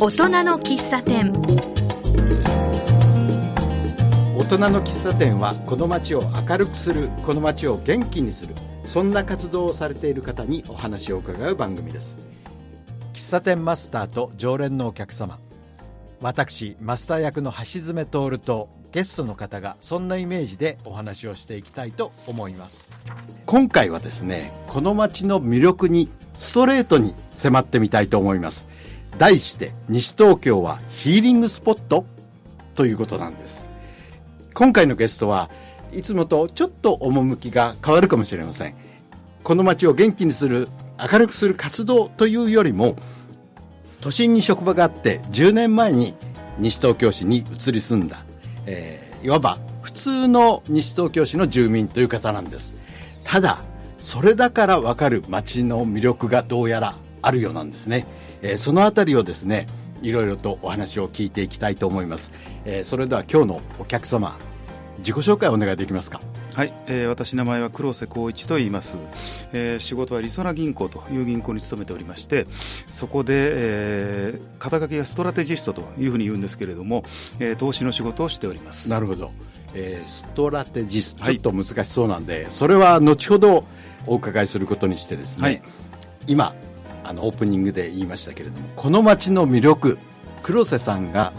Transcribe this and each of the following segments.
大人の喫茶店。大人の喫茶店はこの街を明るくするこの街を元気にするそんな活動をされている方にお話を伺う番組です。喫茶店マスターと常連のお客様。私マスター役の橋爪徹とゲストの方がそんなイメージでお話をしていきたいと思います。今回はですねこの街の魅力にストレートに迫ってみたいと思います題して西東京はヒーリングスポット？ということなんです。今回のゲストはいつもとちょっと趣が変わるかもしれません。この街を元気にする明るくする活動というよりも都心に職場があって10年前に西東京市に移り住んだ、えー、いわば普通の西東京市の住民という方なんです。ただそれだからわかる街の魅力がどうやらあるようなんですね、えー、そのあたりをですねいろいろとお話を聞いていきたいと思います、えー、それでは今日のお客様自己紹介をお願いできますか？はい、えー、私名前は黒瀬光一と言います、えー、仕事はりそな銀行という銀行に勤めておりましてそこで、えー、肩書きがストラテジストというふうに言うんですけれども、えー、投資の仕事をしております。なるほど、えー、ストラテジストちょっと難しそうなんで、はい、それは後ほどお伺いすることにしてですね、はい、今あのオープニングで言いましたけれどもこの街の魅力黒瀬さんが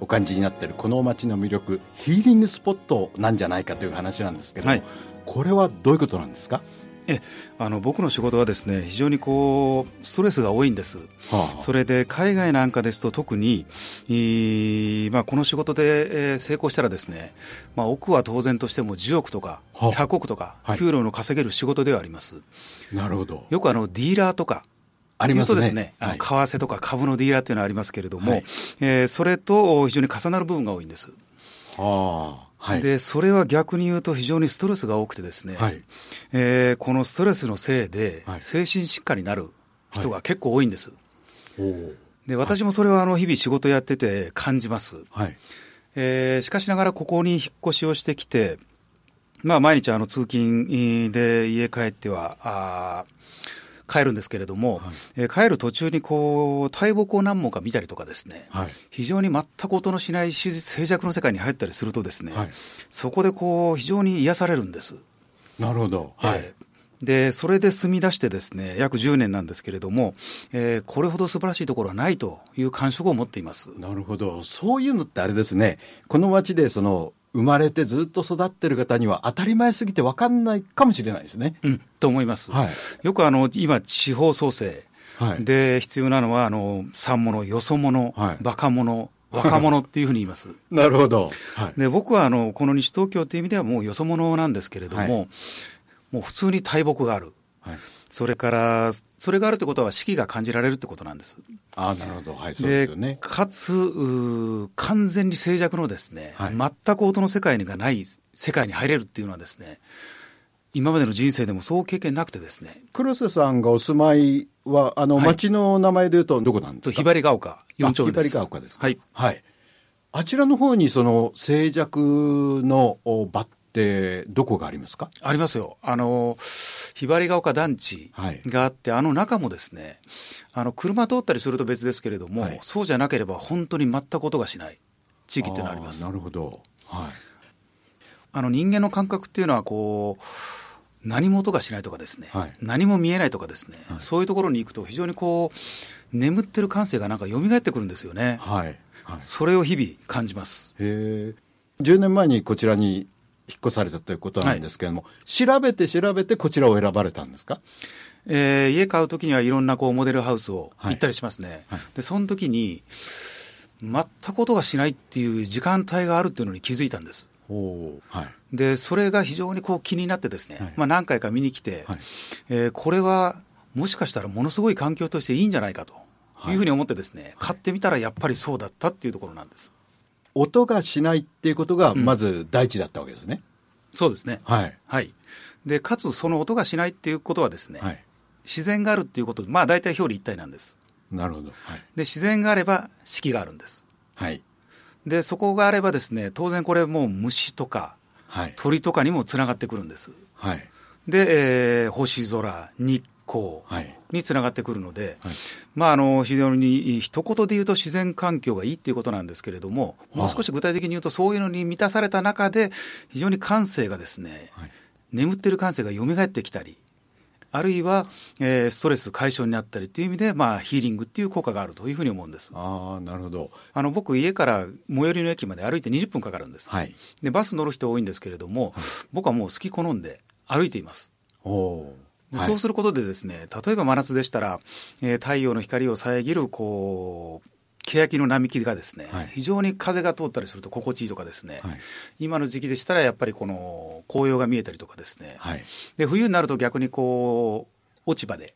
お感じになっているこの街の魅力ヒーリングスポットなんじゃないかという話なんですけども、はい、これはどういうことなんですか？えあの僕の仕事はですね非常にこうストレスが多いんです、はあ、それで海外なんかですと特に、まあ、この仕事で、えー、成功したらですね、まあ、億は当然としても10億とか100億とか、給料の稼げる仕事ではあります、なるほど。よくあのディーラーとかありますね。すね、はい、為替とか株のディーラーっていうのはありますけれども、はい、えー、それと非常に重なる部分が多いんです。はあはい、でそれは逆に言うと非常にストレスが多くてですね、はい、えー、このストレスのせいで精神疾患になる人が結構多いんです。はい、で私もそれはあの日々仕事やってて感じます。はい、えー、しかしながらここに引っ越しをしてきて、まあ、毎日あの通勤で家帰ってはあ帰るんですけれども、はい、えー、帰る途中にこう大木を何本か見たりとかですね、はい、非常に全く音のしない静寂の世界に入ったりするとですね、はい、そこでこう非常に癒されるんです。なるほど、はい、えーで、それで住み出してですね、約10年なんですけれども、えー、これほど素晴らしいところはないという感触を持っています。なるほど。そういうのってあれですね、この街でその、生まれてずっと育ってる方には当たり前すぎて分かんないかもしれないですね。うん、と思います。はい、よくあの今、地方創生で必要なのは、あの三物、よそ者、はい、バカ者、若者っていうふうに言います。なるほど。はい、で僕はあのこの西東京という意味ではもうよそ者なんですけれども、はい、もう普通に大木がある。はいそれから、それがあるということは四季が感じられるってことなんです。あなるほど。はい、そうですよね。かつ、完全に静寂のですね、はい、全く音の世界がない世界に入れるっていうのはですね、今までの人生でもそう経験なくてですね。黒瀬さんがお住まいは、あの、町の名前で言うとどこなんですか、ひばりが丘、4丁目です。ひばりが丘ですか。はい。はい。あちらの方にその静寂の場ってどこがありますか？ありますよ。あの、ひばりが丘団地があって、はい、あの中もですね、あの、車通ったりすると別ですけれども、はい、そうじゃなければ本当に全く音がしない地域っていうのがあります。なるほど。はい。あの人間の感覚っていうのはこう、何も音がしないとかですね、はい、何も見えないとかですね、はい、そういうところに行くと非常にこう眠ってる感性がなんか蘇ってくるんですよね。はい。はい、それを日々感じます。へえ。10年前にこちらに引っ越されたということなんですけれども、はい、調べて調べてこちらを選ばれたんですか？えー、家買うときにはいろんなこうモデルハウスを行ったりしますね。はい。はい、で、その時に、全く音がしないっていう時間帯があるっていうのに気づいたんです。はい、で、それが非常にこう気になってですね、はい、まあ何回か見に来て、はい、えー、これはもしかしたらものすごい環境としていいんじゃないかというふうに思ってですね、買ってみたらやっぱりそうだったっていうところなんです。音がしないっていうことが、まず第一だったわけですね。うん、そうですね。はい。はい。で、かつその音がしないっていうことはですね、はい、自然があるっていうことで、まあ大体表裏一体なんです。なるほど。はい、で、自然があれば四季があるんです。はい。で、そこがあればですね、当然これもう虫とか、はい、鳥とかにもつながってくるんです。はい。で、えー、星空、日光につながってくるので、はい、まあ、あの非常に一言で言うと自然環境がいいっていうことなんですけれども、もう少し具体的に言うと、そういうのに満たされた中で、非常に感性がですね、はい、眠ってる感性が蘇ってきたり、あるいは、えー、ストレス解消になったりという意味で、まあ、ヒーリングっていう効果があるというふうに思うんです。あなるほど。あの僕、家から最寄りの駅まで歩いて20分かかるんです。はい、でバス乗る人多いんですけれども、はい、僕はもう好き好んで歩いています。おそうすることでですね、例えば真夏でしたら、えー、太陽の光を遮るこう欅の並木がですね、はい、非常に風が通ったりすると心地いいとかですね、はい、今の時期でしたらやっぱりこの紅葉が見えたりとかですね、はい、で冬になると逆にこう落ち葉で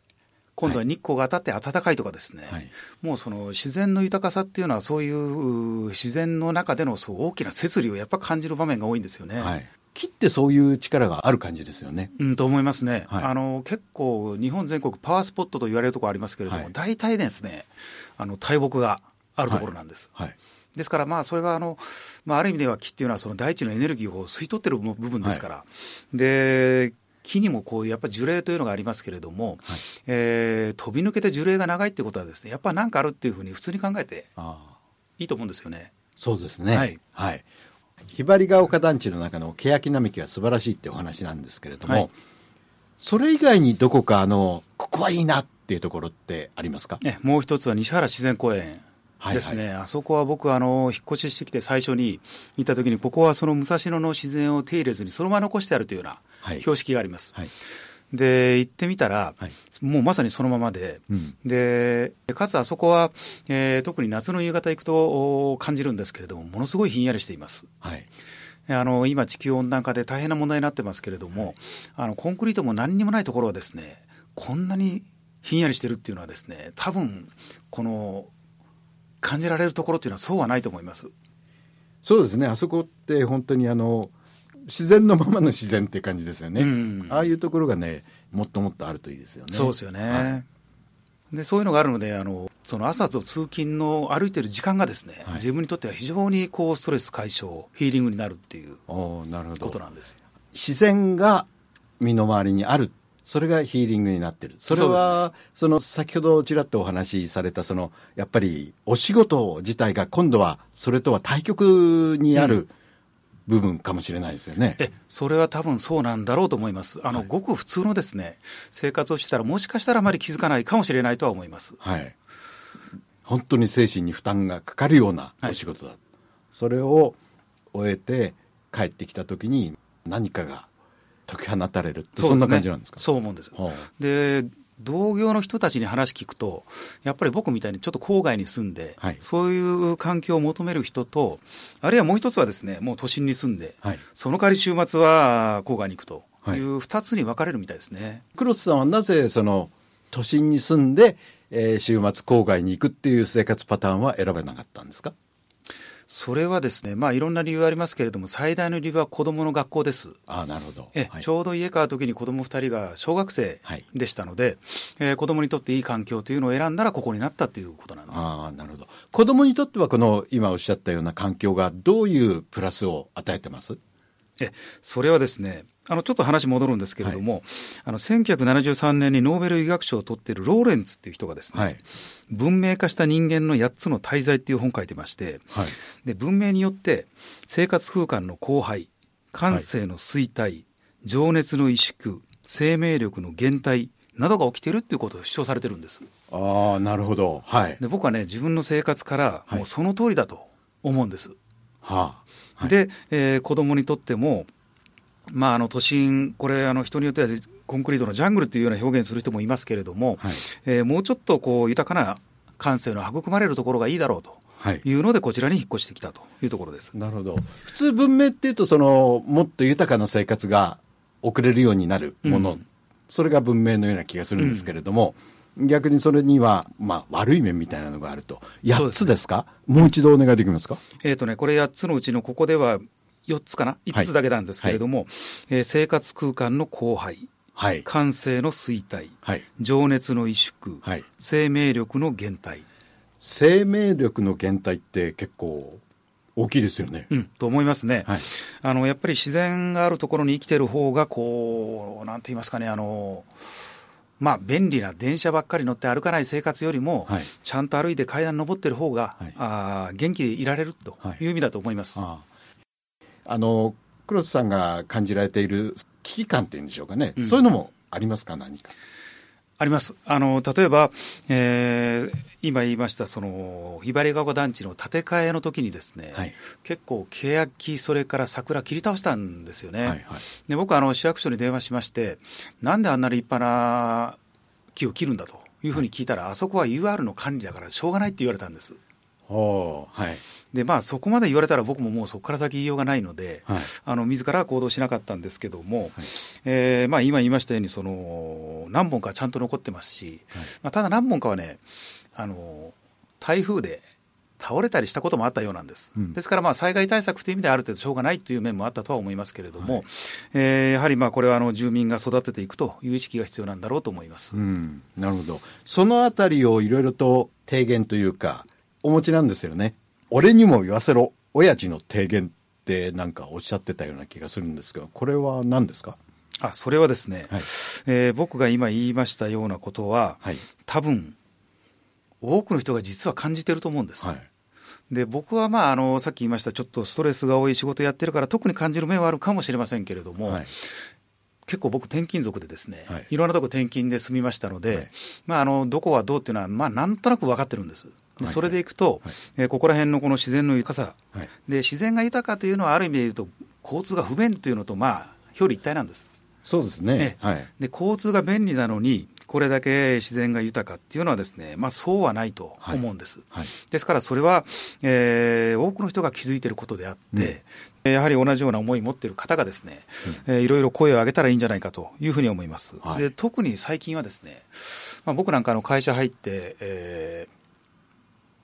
今度は日光が当たって暖かいとかですね、もうその自然の豊かさっていうのはそういう自然の中でのそう大きな摂理をやっぱ感じる場面が多いんですよね。木ってそういう力がある感じですよね。うん、と思いますね。はい、あの結構日本全国パワースポットと言われるところありますけれども、はい、大体ですねあの大木があるところなんです。はい、ですから、まあ、それはあの、まあ、ある意味では木っていうのはその大地のエネルギーを吸い取ってる部分ですから、で木にもこうやっぱり樹齢というのがありますけれども、はい、えー、飛び抜けて樹齢が長いってことはですねやっぱ何かあるっていうふうに普通に考えていいと思うんですよね。そうですね、はい、はい、ひばりが丘団地の中の欅並木は素晴らしいってお話なんですけれども、はい、それ以外にどこかあのここはいいなっていうところってありますか？もう一つは西原自然公園ですね、はいはい、あそこは僕あの、引っ越ししてきて最初に行ったときに、ここはその武蔵野の自然を手入れずに、そのまま残してあるというような標識があります。はい、で行ってみたら、はい、もうまさにそのままで、うん、でかつあそこは、えー、特に夏の夕方行くと感じるんですけれども、ものすごいひんやりしています。はい。あの今、地球温暖化で大変な問題になってますけれども、あのコンクリートも何にもないところはですね、こんなにひんやりしてるっていうのはですね、多分この感じられるところっていうのはそうはないと思います。そうですね。あそこって本当にあの自然のままの自然って感じですよね、うん、ああいうところがねもっともっとあるといいですよね。そうですよね、はい、でそういうのがあるのであのその朝と通勤の歩いてる時間がですね、はい、自分にとっては非常にこうストレス解消ヒーリングになるっていうことなんです。自然が身の回りにある。それがヒーリングになってる。それは、その先ほどちらっとお話しされた、その、やっぱりお仕事自体が今度はそれとは対極にある、部分かもしれないですよね。え、それは多分そうなんだろうと思います。あの、はい、ごく普通のですね、生活をしてたら、もしかしたらあまり気づかないかもしれないとは思います。はい。本当に精神に負担がかかるようなお仕事だ。はい、それを終えて帰ってきた時に何かが解き放たれるってそんな感じなんですか？そう思うんです。で同業の人たちに話聞くと、やっぱり僕みたいにちょっと郊外に住んで、はい、そういう環境を求める人と、あるいはもう一つはですね、もう都心に住んで、はい、その代わり週末は郊外に行くという二つに分かれるみたいですね。黒瀬さんはなぜその都心に住んで、えー、週末郊外に行くっていう生活パターンは選べなかったんですか？それはですね、まあ、いろんな理由ありますけれども、最大の理由は子どもの学校です。あなるほど、え、はい、ちょうど家買うときに子ども2人が小学生でしたので、はいえー、子どもにとっていい環境というのを選んだら、ここになったということなんです。あなるほど。子どもにとっては、この今おっしゃったような環境が、どういうプラスを与えてます？えそれはですね、あのちょっと話戻るんですけれども、はい、あの1973年にノーベル医学賞を取っているローレンツっていう人がですね、はい、文明化した人間の8つの大罪っていう本を書いてまして、はい、で文明によって生活空間の荒廃、感性の衰退、情熱の萎縮、生命力の減退などが起きているっていうことを主張されてるんです。ああ、なるほど。はい。で僕はね、自分の生活からもうその通りだと思うんです。はあ、はい、で、えー、子供にとってもまあ、あの都心、これ、あの人によってはコンクリートのジャングルというような表現する人もいますけれども、はい、えー、もうちょっとこう豊かな感性の育まれるところがいいだろうと。いうので、こちらに引っ越してきたというところです。なるほど。普通文明っていうと、その、もっと豊かな生活が送れるようになるもの、うん、それが文明のような気がするんですけれども、うん、逆にそれには、まあ、悪い面みたいなのがあると。8つですか、ね、もう一度お願いできますか？えっ、とね、これ8つのうちのここでは、4つかな、5つだけなんですけれども、はい、えー、生活空間の荒廃、はい、感性の衰退、はい、情熱の萎縮、はい、生命力の減退。生命力の減退って結構大きいですよね。うん、と思いますね、はい、あのやっぱり自然があるところに生きてる方がこうなんて言いますかねあのまあ、便利な電車ばっかり乗って歩かない生活よりも、はい、ちゃんと歩いて階段登ってる方が、はい、あ元気でいられるという意味だと思います、はい、あの黒瀬さんが感じられている危機感っていうんでしょうかね、うん、そういうのもありますか、何か。あります。あの、例えば、えー、今言いました、その、ひばりが丘団地の建て替えの時にですね、はい、結構、欅、それから桜切り倒したんですよね。はいはい、で僕あの、市役所に電話しまして、なんであんな立派な木を切るんだというふうに聞いたら、はい、あそこは UR の管理だからしょうがないって言われたんです。はい。でまあ、そこまで言われたら僕ももうそこから先言いようがないので、はい、あの自ら行動しなかったんですけども、はい、えー、まあ、今言いましたようにその何本かちゃんと残ってますし、はい、まあ、ただ何本かはねあの台風で倒れたりしたこともあったようなんです、うん、ですからまあ災害対策という意味ではある程度しょうがないという面もあったとは思いますけれども、はい、えー、やはりまあこれはあの住民が育てていくという意識が必要なんだろうと思います、うん、なるほど、そのあたりをいろいろと提言というか、お持ちなんですよね。俺にも言わせろ、親父の提言ってなんかおっしゃってたような気がするんですが、これは何ですか？あそれはですね、はい、えー、僕が今言いましたようなことは、はい、多分多くの人が実は感じてると思うんです。はい。で僕は、まあ、あのさっき言いましたちょっとストレスが多い仕事やってるから特に感じる面はあるかもしれませんけれども、はい、結構僕転勤族でですね、はい、いろんなとこ転勤で住みましたので、はい、まあ、あのどこはどうっていうのは、まあ、なんとなく分かってるんです。でそれでいくと、はい、えー、ここら辺のこの自然の豊かさ、はい、で自然が豊かというのはある意味で言うと交通が不便というのとまあ表裏一体なんです。そうですね、ね、はい、で交通が便利なのにこれだけ自然が豊かっていうのはですね、まあ、そうはないと思うんです。はい。はい、ですからそれは、えー、多くの人が気づいていることであって、うん、やはり同じような思いを持っている方がですね、うん、えー、いろいろ声を上げたらいいんじゃないかというふうに思います。はい、で特に最近はですね、まあ、僕なんかの会社入って、えー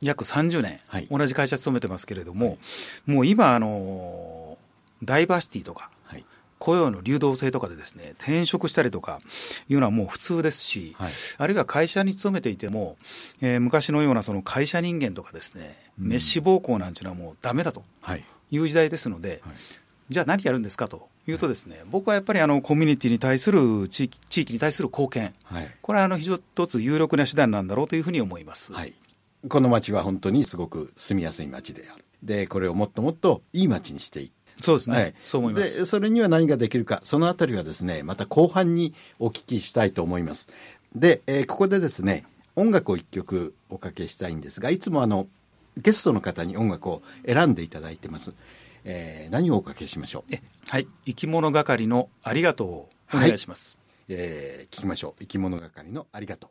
約30年、はい、同じ会社勤めてますけれども、はい、もう今あの、ダイバーシティとか、はい、雇用の流動性とかでですね転職したりとかいうのはもう普通ですし、あるいは会社に勤めていても、えー、昔のようなその会社人間とかですね、うん、滅私暴行なんていうのはもうだめだとい。う時代ですので、じゃあ何やるんですかというとですね、僕はやっぱりあのコミュニティに対する地域地域に対する貢献、これはあの一つ有力な手段なんだろうというふうに思います。はいこの町は本当にすごく住みやすい町である。で、これをもっともっといい町にしていく。そうですね、はい、そう思います。でそれには何ができるか。そのあたりはですねまた後半にお聞きしたいと思います。で、えー、ここでですね音楽を一曲おかけしたいんですがいつもあのゲストの方に音楽を選んでいただいてます、えー、何をおかけしましょう？はい。生き物係のありがとうをお願いします、はい、えー、聞きましょう。生き物係のありがとう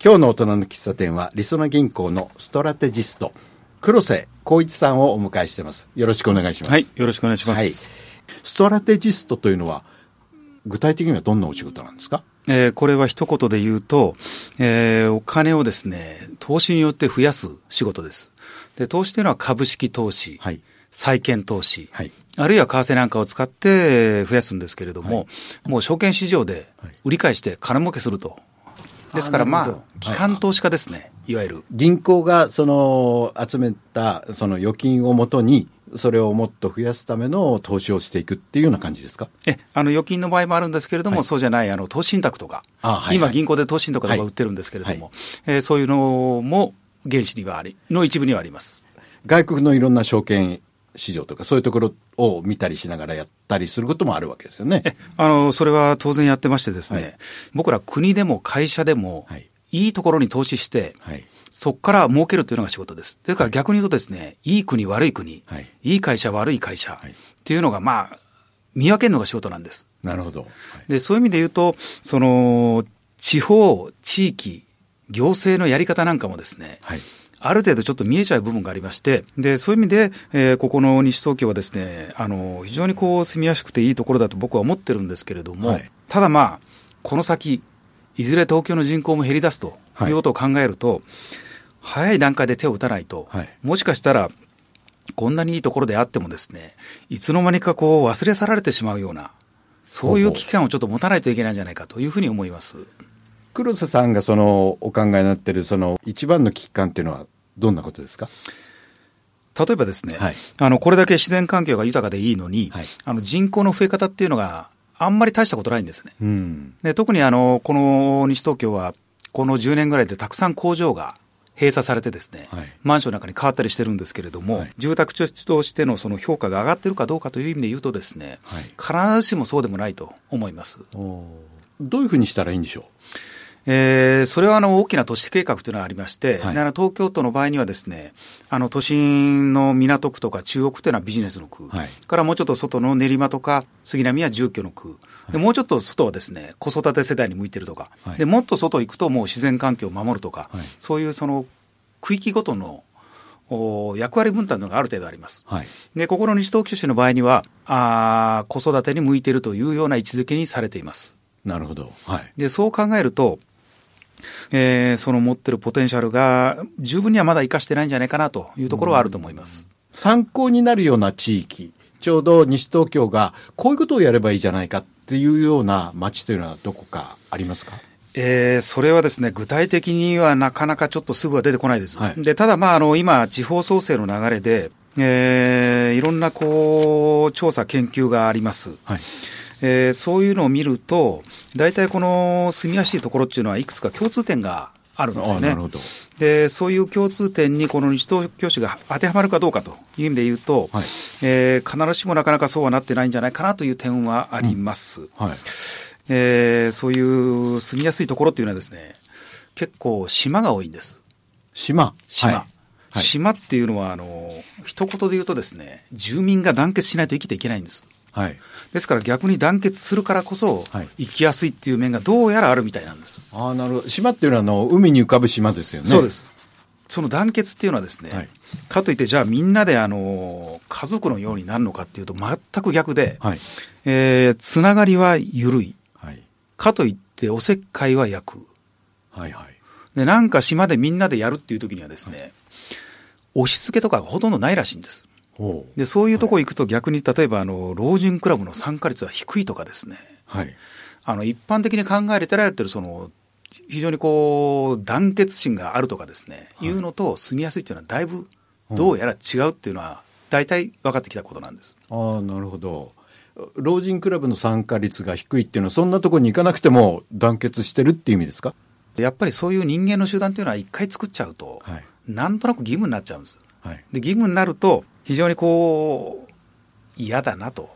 今日の大人の喫茶店は、りそな銀行のストラテジスト、黒瀬光一さんをお迎えしています。よろしくお願いします。はい、よろしくお願いします。はい。ストラテジストというのは、具体的にはどんなお仕事なんですか？えー、これは一言で言うと、えー、お金をですね、投資によって増やす仕事です。で、投資というのは株式投資、はい、債券投資、はい、あるいは為替なんかを使って増やすんですけれども、はい、もう証券市場で売り買いして金儲けするとですからまあ、機関投資家ですね、いわゆる。銀行がその集めたその預金をもとに、それをもっと増やすための投資をしていくっていうような感じですか？えあの預金の場合もあるんですけれども、はい、そうじゃないあの投資信託とか、はいはい、今、銀行で投資信託とか売ってるんですけれども、はい、えー、そういうのも原資にはあり、の一部にはあります。外国のいろんな証券市場とか、そういうところを見たりしながらやったりすることもあるわけですよね。あのそれは当然やってましてですね、はい、僕ら国でも会社でも、はい、いいところに投資して、はい、そこから儲けるというのが仕事です。というか逆に言うとですね、いい国、悪い国、はい、いい会社、悪い会社っていうのが、まあ、見分けるのが仕事なんです。なるほど。で、そういう意味で言うと、その、地方、地域、行政のやり方なんかもですね、はい、ある程度ちょっと見えちゃう部分がありまして、で、そういう意味で、えー、ここの西東京はですね、あの、非常にこう住みやすくていいところだと僕は思ってるんですけれども、はい、ただまあ、この先、いずれ東京の人口も減り出すとい。うことを考えると、はい、早い段階で手を打たないと、はい、もしかしたら、こんなにいいところであってもですね、いつの間にかこう忘れ去られてしまうような、そういう。危機感をちょっと持たないといけないんじゃないかというふうに思います。黒瀬さんがそのお考えになっているその一番の危機感っていうのはどんなことですか？例えばですね、はい、あのこれだけ自然環境が豊かでいいのに、はい、あの人口の増え方っていうのがあんまり大したことないんですね。うん、で特にあのこの西東京はこの10年ぐらいでたくさん工場が閉鎖されてですね、はい、マンションの中に変わったりしてるんですけれども、はい、住宅地としてのその評価が上がってるかどうかという意味で言うとですね、はい、必ずしもそうでもないと思います。どういうふうにしたらいいんでしょう？えー、それはあの大きな都市計画というのがありまして、はい、東京都の場合にはですね、あの都心の港区とか中央区というのはビジネスの区、はい、からもうちょっと外の練馬とか杉並は住居の区、でもうちょっと外はですね子育て世代に向いてるとか、はい、でもっと外行くともう自然環境を守るとか、そういうその区域ごとの役割分担のがある程度あります。はい、で、ここの西東京市の場合にはあ、子育てに向いているというような位置づけにされています。なるほど。はい、で、そう考えると、えー、その持ってるポテンシャルが十分にはまだ生かしてないんじゃないかなというところはあると思います。参考になるような地域、ちょうど西東京がこういうことをやればいいじゃないかっていうような街というのはどこかありますか？えー、それはですね具体的にはなかなかちょっとすぐは出てこないです。はい、でただ、まあ、あの今、地方創生の流れで、えー、いろんなこう調査、研究があります。はいえー、そういうのを見ると、大体この住みやすいところっていうのはいくつか共通点があるんですよね。で、そういう共通点にこの西東京市が当てはまるかどうかという意味で言うと、はい、えー、必ずしもなかなかそうはなってないんじゃないかなという点はあります。うんはい、えー、そういう住みやすいところっていうのはですね、結構島が多いんです。島島。はい、島っていうのは、あの、一言で言うとですね、住民が団結しないと生きていけないんです。はい、ですから逆に団結するからこそ、生きやすいっていう面がどうやらあるみたいなんです。あなるほど。島っていうのはあの海に浮かぶ島ですよね。そうです。その団結っていうのはですね、はい、かといってじゃあみんなであの家族のようになるのかっていうと全く逆で、はい。えー、つながりは緩い、はい、かといっておせっかいは焼く、はいはい、でなんか島でみんなでやるっていう時にはですね、はい、押し付けとかがほとんどないらしいんです。でそういうとこ行くと逆に例えばあの老人クラブの参加率は低いとかですね、はい、あの一般的に考えられてるその非常にこう団結心があるとかですね、はい、いうのと住みやすいっていうのはだいぶどうやら違うっていうのは大体分かってきたことなんです。ああなるほど。老人クラブの参加率が低いっていうのはそんなところに行かなくても団結してるっていう意味ですか？やっぱりそういう人間の集団っていうのは一回作っちゃうと、はい、なんとなく義務になっちゃうんです。はい、で義務になると非常にこう嫌だなと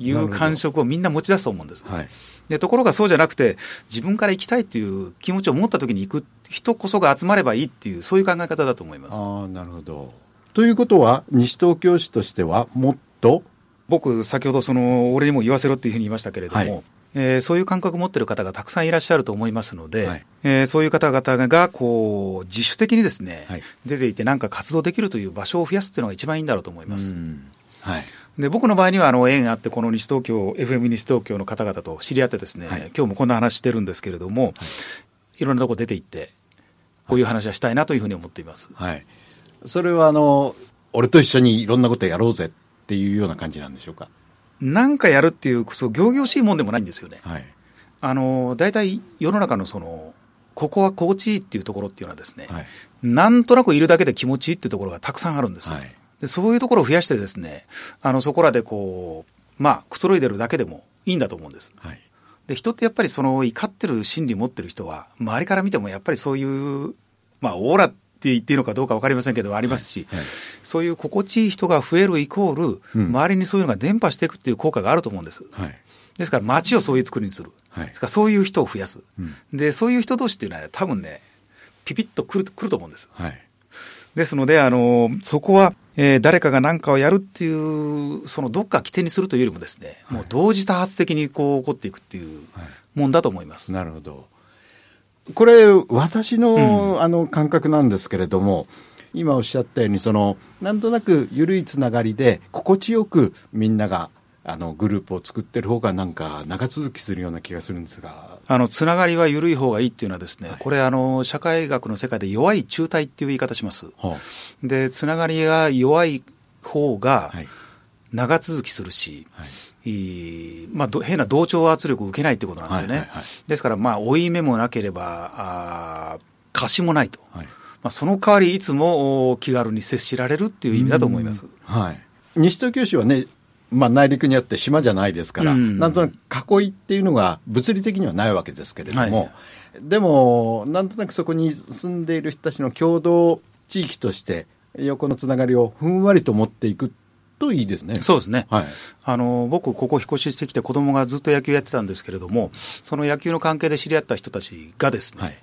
いう感触をみんな持ち出すと思うんです。はい、でところがそうじゃなくて自分から行きたいっていう気持ちを持った時に行く人こそが集まればいいっていうそういう考え方だと思います。あなるほどということは西東京市としてはもっと？僕先ほどその俺にも言わせろっていうふうに言いましたけれども、はい、えー、そういう感覚を持っている方がたくさんいらっしゃると思いますので、はい、えー、そういう方々がこう自主的にですね、はい、出ていて、なんか活動できるという場所を増やすというのが一番いいんだろうと思います。はい、で僕の場合にはあの縁があって、この西東京、FM 西東京の方々と知り合って、ですね、はい、今日もこんな話してるんですけれども、はい、いろんなとこ出て行って、こういう話はしたいなというふうに思っています。はい、それはあの俺と一緒にいろんなことやろうぜっていうような感じなんでしょうか？なんかやるっていう、そう、行々しいもんでもないんですよね。はい、あの、大体世の中のその、ここは心地いいっていうところっていうのはですね、はい、なんとなくいるだけで気持ちいいっていうところがたくさんあるんですよ。はい、でそういうところを増やしてですね、あの、そこらでこう、まあ、くつろいでるだけでもいいんだと思うんです。はい、で、人ってやっぱりその怒ってる心理持ってる人は、周りから見てもやっぱりそういう、まあ、オーラって言っていいのかどうか分かりませんけど、ありますし、はいはい、そういう心地いい人が増えるイコール、うん、周りにそういうのが伝播していくっていう効果があると思うんです。はい、ですから、街をそういう作りにする、ですからそういう人を増やす、うん、で、そういう人同士っていうのは、多分ね、ピピッとくるくると思うんです。ですので、あのそこは、えー、誰かが何かをやるっていう、そのどっか起点にするというよりもですね、もう同時多発的にこう起こっていくっていうもんだと思います。なるほど。これ、私の,、あの感覚なんですけれども、今おっしゃったように、その、なんとなく緩いつながりで、心地よくみんなが、あの、グループを作ってる方がなんか長続きするような気がするんですが。あの、つながりは緩い方がいいっていうのはですね、はい、これ、あの、社会学の世界で弱い中体っていう言い方します。はあ、で、つながりが弱い方が長続きするし、はいまあ、変な同調圧力を受けないってことなんですよね。はいはいはい、ですから、まあ、負い目もなければ、あ貸しもないと。はい、まあ、その代わりいつも気軽に接しられるっていう意味だと思います。はい。西東京市はね、まあ、内陸にあって島じゃないですから、うん、なんとなく囲いっていうのが物理的にはないわけですけれども、はい、でも、なんとなくそこに住んでいる人たちの共同地域として、横のつながりをふんわりと持っていくといいですね。そうですね。はい。あの、僕、ここ引っ越ししてきて子供がずっと野球やってたんですけれども、その野球の関係で知り合った人たちがですね、はい、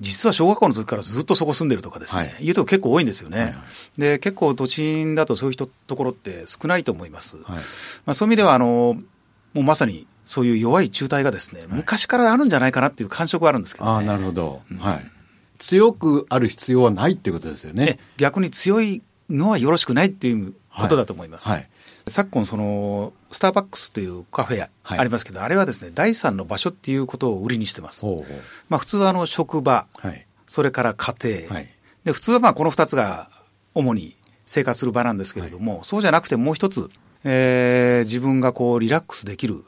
実は小学校の時からずっとそこ住んでるとかですね、はい、いうと結構多いんですよね。はいはい、で、結構都心だとそういう人ところって少ないと思います。はい、まあ、そういう意味では、あの、もうまさにそういう弱い中体がですね、昔からあるんじゃないかなっていう感触はあるんですけど、ね、ああ、なるほど。うん、はい。強くある必要はないっていうことですよね。逆に強いのはよろしくないっていうことだと思います。はい、昨今そのスターバックスというカフェありますけど、はい、あれはですね第三の場所っていうことを売りにしてます。まあ、普通はあの職場、はい、それから家庭、で普通はまあこの2つが主に生活する場なんですけれども、そうじゃなくてもう一つ、えー、自分がこうリラックスできる、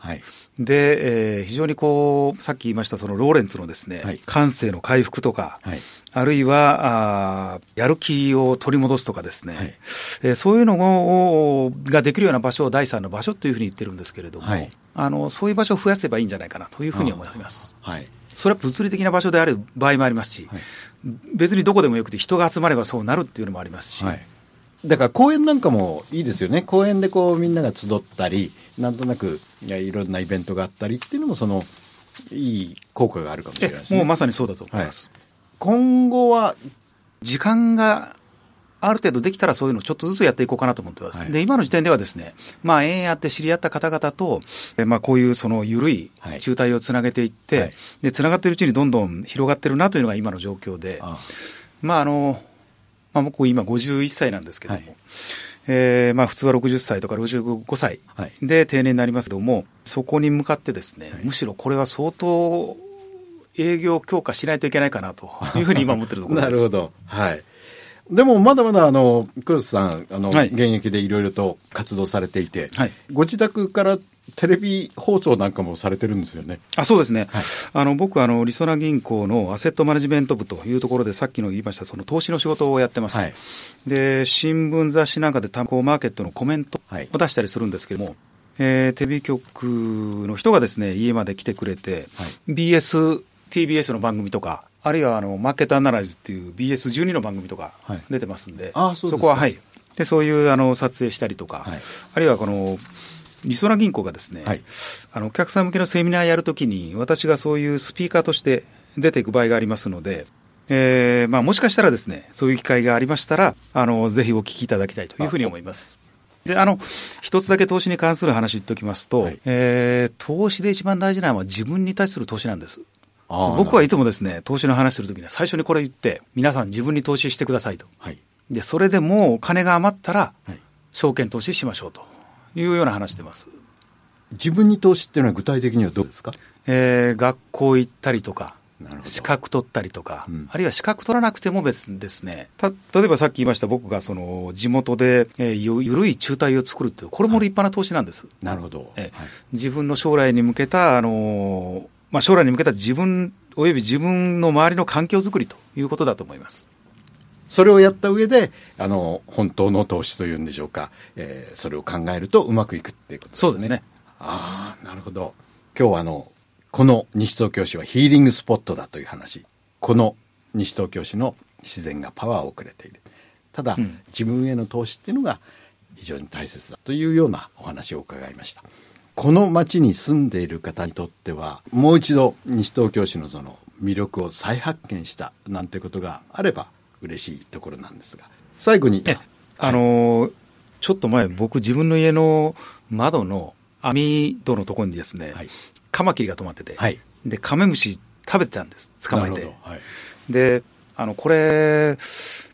で、えー、非常にこうさっき言いましたそのローレンツのですね、感性の回復とか、あるいはあやる気を取り戻すとかですね、はい、えー、そういうのをができるような場所を第三の場所というふうに言ってるんですけれども、はい、あのそういう場所を増やせばいいんじゃないかなというふうに思います。はい、それは物理的な場所である場合もありますし、はい、別にどこでもよくて人が集まればそうなるっていうのもありますし。だから公園なんかもいいですよね。公園でこうみんなが集ったり、なんとなくいやいろんなイベントがあったりっていうのもそのいい効果があるかもしれないですね。もうまさにそうだと思います。はい今後は時間がある程度できたらそういうのをちょっとずつやっていこうかなと思ってます。はい、で、今の時点ではですね、まあ、縁やって知り合った方々と、まあ、こういうその緩い中体をつなげていって、はい、で、つながっているうちにどんどん広がってるなというのが今の状況で、あまあ、あの、まあ、僕今51歳なんですけども、はい、えー、まあ、普通は60歳とか65歳で定年になりますけども、そこに向かってですね、むしろこれは相当営業強化しないといけないかなというふうに今思ってるところです。なるほど。はい。でもまだまだあの、クロスさん、あの、はい、現役でいろいろと活動されていて、はい、ご自宅からテレビ放送なんかもされてるんですよね？あそうですね。はい、あの僕あのリソナ銀行のアセットマネジメント部というところでさっきの言いましたその投資の仕事をやってます。はい、で新聞雑誌なんかで炭鉱マーケットのコメントを出したりするんですけれども、えー、テレビ局の人がですね家まで来てくれて、はい、BS TBS の番組とか、あるいはあのマーケットアナライズっていう BS12 の番組とか出てますんで、はい、そこは、はい、でそういうあの撮影したりとか、はい、あるいはこのりそな銀行がですね、はい、あのお客さん向けのセミナーやるときに、私がそういうスピーカーとして出ていく場合がありますので、えーまあ、もしかしたらですね、そういう機会がありましたら、あのぜひお聞きいただきたいというふうに思います。で、あの、一つだけ投資に関する話言っておきますと、はい、えー、投資で一番大事なのは自分に対する投資なんです。僕はいつもですね、投資の話するときには最初にこれ言って、皆さん自分に投資してくださいと。はい、で、それでもう金が余ったら、証券投資しましょうと。いうような話してます。自分に投資っていうのは具体的にはどうですか？えー、学校行ったりとか、資格取ったりとか、うん、あるいは資格取らなくても別にですね、た例えばさっき言いました僕がその地元で、えー、ゆ緩い中退を作るっていう、これも立派な投資なんです。はい、なるほど、えー、はい、自分の将来に向けた、あのーまあ、将来に向けた自分および自分の周りの環境づくりということだと思います。それをやった上で、あの、本当の投資というんでしょうか、えー、それを考えるとうまくいくっていうことですね。そうですね。ああ、なるほど。今日はあの、この西東京市はヒーリングスポットだという話。この西東京市の自然がパワーをくれている。ただ、うん、自分への投資っていうのが非常に大切だというようなお話を伺いました。この町に住んでいる方にとっては、もう一度西東京市のその魅力を再発見したなんてことがあれば嬉しいところなんですが、最後に。あのー、ちょっと前、僕自分の家の窓の網戸のところにですね、はい、カマキリが止まってて、はい、で、カメムシ食べてたんです、捕まえて。はい、で、あの、これ、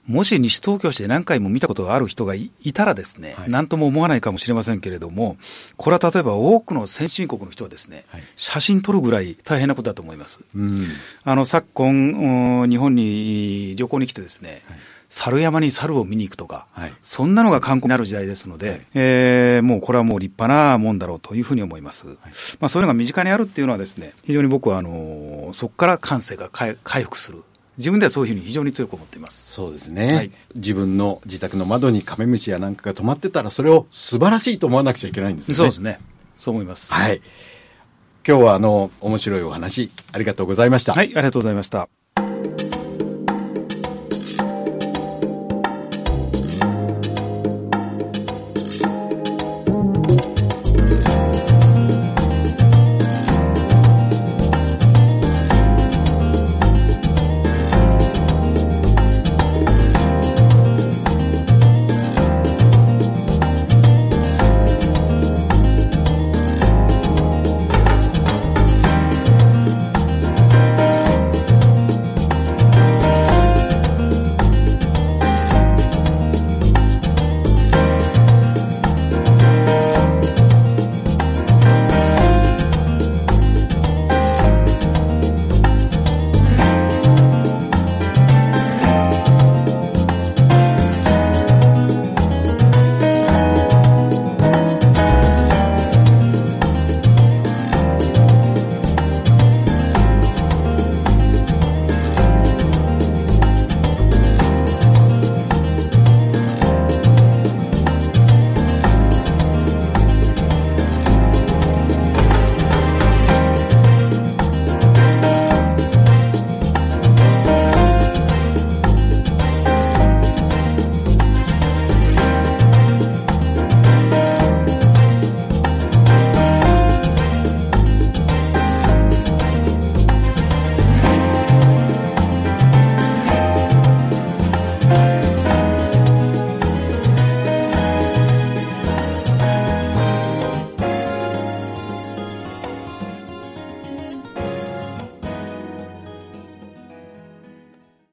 もし西東京市で何回も見たことがある人がいたらですね、何、はい、とも思わないかもしれませんけれども、これは例えば多くの先進国の人はですね、はい、写真撮るぐらい大変なことだと思います。うん、あの、昨今、日本に旅行に来てですね、はい。猿山に猿を見に行くとか、はい、そんなのが観光になる時代ですので、はい、えー、もうこれはもう立派なもんだろうというふうに思います。はい、まあ、そういうのが身近にあるっていうのはですね、非常に僕はあのそこから感性が回復する自分ではそういうふうに非常に強く思っています。そうですね。はい、自分の自宅の窓にカメムシやなんかが止まってたら、それを素晴らしいと思わなくちゃいけないんですね。そうですね。そう思います。はい。今日はあの、面白いお話、ありがとうございました。はい、ありがとうございました。